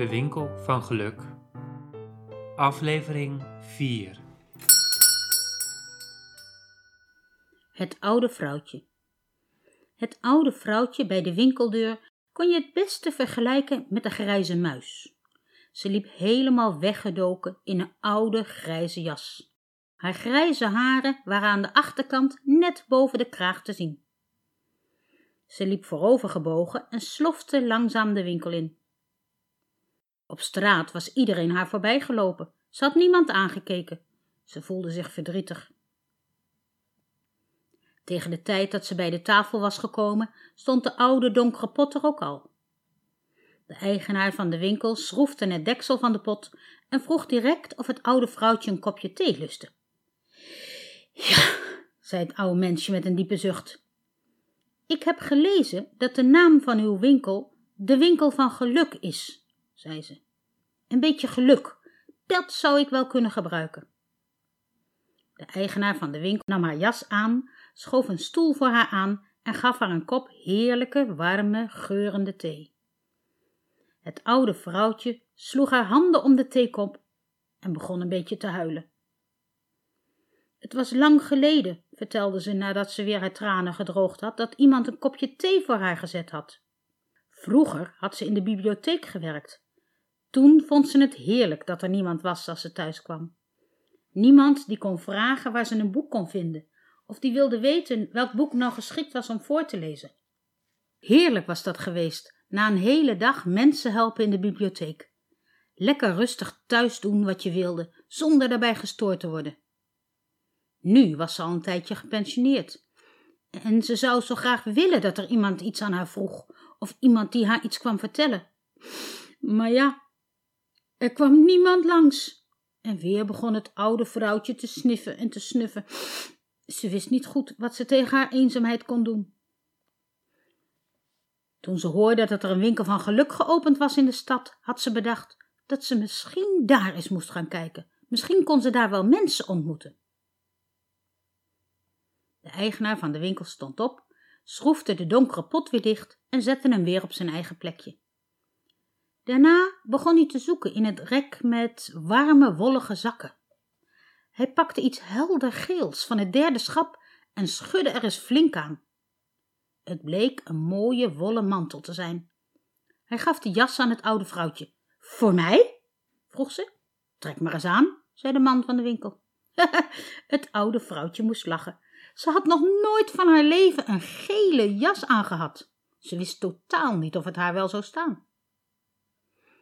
De winkel van geluk. Aflevering 4. Het oude vrouwtje. Het oude vrouwtje bij de winkeldeur kon je het beste vergelijken met een grijze muis. Ze liep helemaal weggedoken in een oude grijze jas. Haar grijze haren waren aan de achterkant net boven de kraag te zien. Ze liep voorover gebogen en slofte langzaam de winkel in. Op straat was iedereen haar voorbijgelopen. Ze had niemand aangekeken. Ze voelde zich verdrietig. Tegen de tijd dat ze bij de tafel was gekomen, stond de oude donkere pot er ook al. De eigenaar van de winkel schroefde het deksel van de pot en vroeg direct of het oude vrouwtje een kopje thee lustte. Ja, zei het oude mensje met een diepe zucht. Ik heb gelezen dat de naam van uw winkel de winkel van geluk is, zei ze. Een beetje geluk, dat zou ik wel kunnen gebruiken. De eigenaar van de winkel nam haar jas aan, schoof een stoel voor haar aan en gaf haar een kop heerlijke, warme, geurende thee. Het oude vrouwtje sloeg haar handen om de theekop en begon een beetje te huilen. Het was lang geleden, vertelde ze nadat ze weer haar tranen gedroogd had, dat iemand een kopje thee voor haar gezet had. Vroeger had ze in de bibliotheek gewerkt. Toen vond ze het heerlijk dat er niemand was als ze thuis kwam. Niemand die kon vragen waar ze een boek kon vinden, of die wilde weten welk boek nou geschikt was om voor te lezen. Heerlijk was dat geweest, na een hele dag mensen helpen in de bibliotheek. Lekker rustig thuis doen wat je wilde, zonder daarbij gestoord te worden. Nu was ze al een tijdje gepensioneerd. En ze zou zo graag willen dat er iemand iets aan haar vroeg, of iemand die haar iets kwam vertellen. Maar ja, er kwam niemand langs. En weer begon het oude vrouwtje te sniffen en te snuffen. Ze wist niet goed wat ze tegen haar eenzaamheid kon doen. Toen ze hoorde dat er een winkel van geluk geopend was in de stad, had ze bedacht dat ze misschien daar eens moest gaan kijken. Misschien kon ze daar wel mensen ontmoeten. De eigenaar van de winkel stond op, schroefde de donkere pot weer dicht en zette hem weer op zijn eigen plekje. Daarna begon hij te zoeken in het rek met warme wollige zakken. Hij pakte iets helder geels van het derde schap en schudde er eens flink aan. Het bleek een mooie wollen mantel te zijn. Hij gaf de jas aan het oude vrouwtje. Voor mij? vroeg ze. Trek maar eens aan, zei de man van de winkel. het oude vrouwtje moest lachen. Ze had nog nooit van haar leven een gele jas aangehad. Ze wist totaal niet of het haar wel zou staan.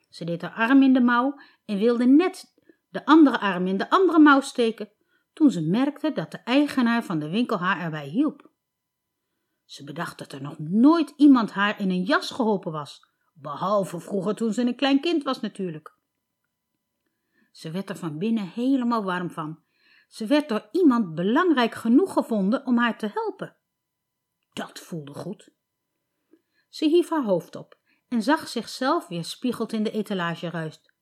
Ze deed haar arm in de mouw en wilde net de andere arm in de andere mouw steken, toen ze merkte dat de eigenaar van de winkel haar erbij hielp. Ze bedacht dat er nog nooit iemand haar in een jas geholpen was, behalve vroeger toen ze een klein kind was natuurlijk. Ze werd er van binnen helemaal warm van. Ze werd door iemand belangrijk genoeg gevonden om haar te helpen. Dat voelde goed. Ze hief haar hoofd op en zag zichzelf weer spiegeld in de etalage ruist.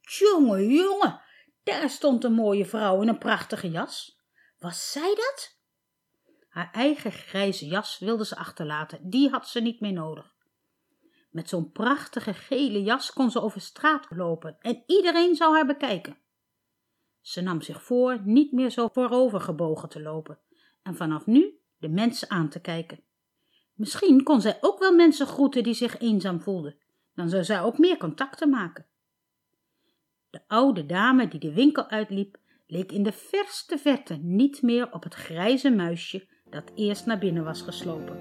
Jonge, jonge, daar stond een mooie vrouw in een prachtige jas. Was zij dat? Haar eigen grijze jas wilde ze achterlaten, die had ze niet meer nodig. Met zo'n prachtige gele jas kon ze over straat lopen en iedereen zou haar bekijken. Ze nam zich voor niet meer zo voorover gebogen te lopen en vanaf nu de mensen aan te kijken. Misschien kon zij ook wel mensen groeten die zich eenzaam voelden. Dan zou zij ook meer contacten maken. De oude dame die de winkel uitliep, leek in de verste verte niet meer op het grijze muisje dat eerst naar binnen was geslopen.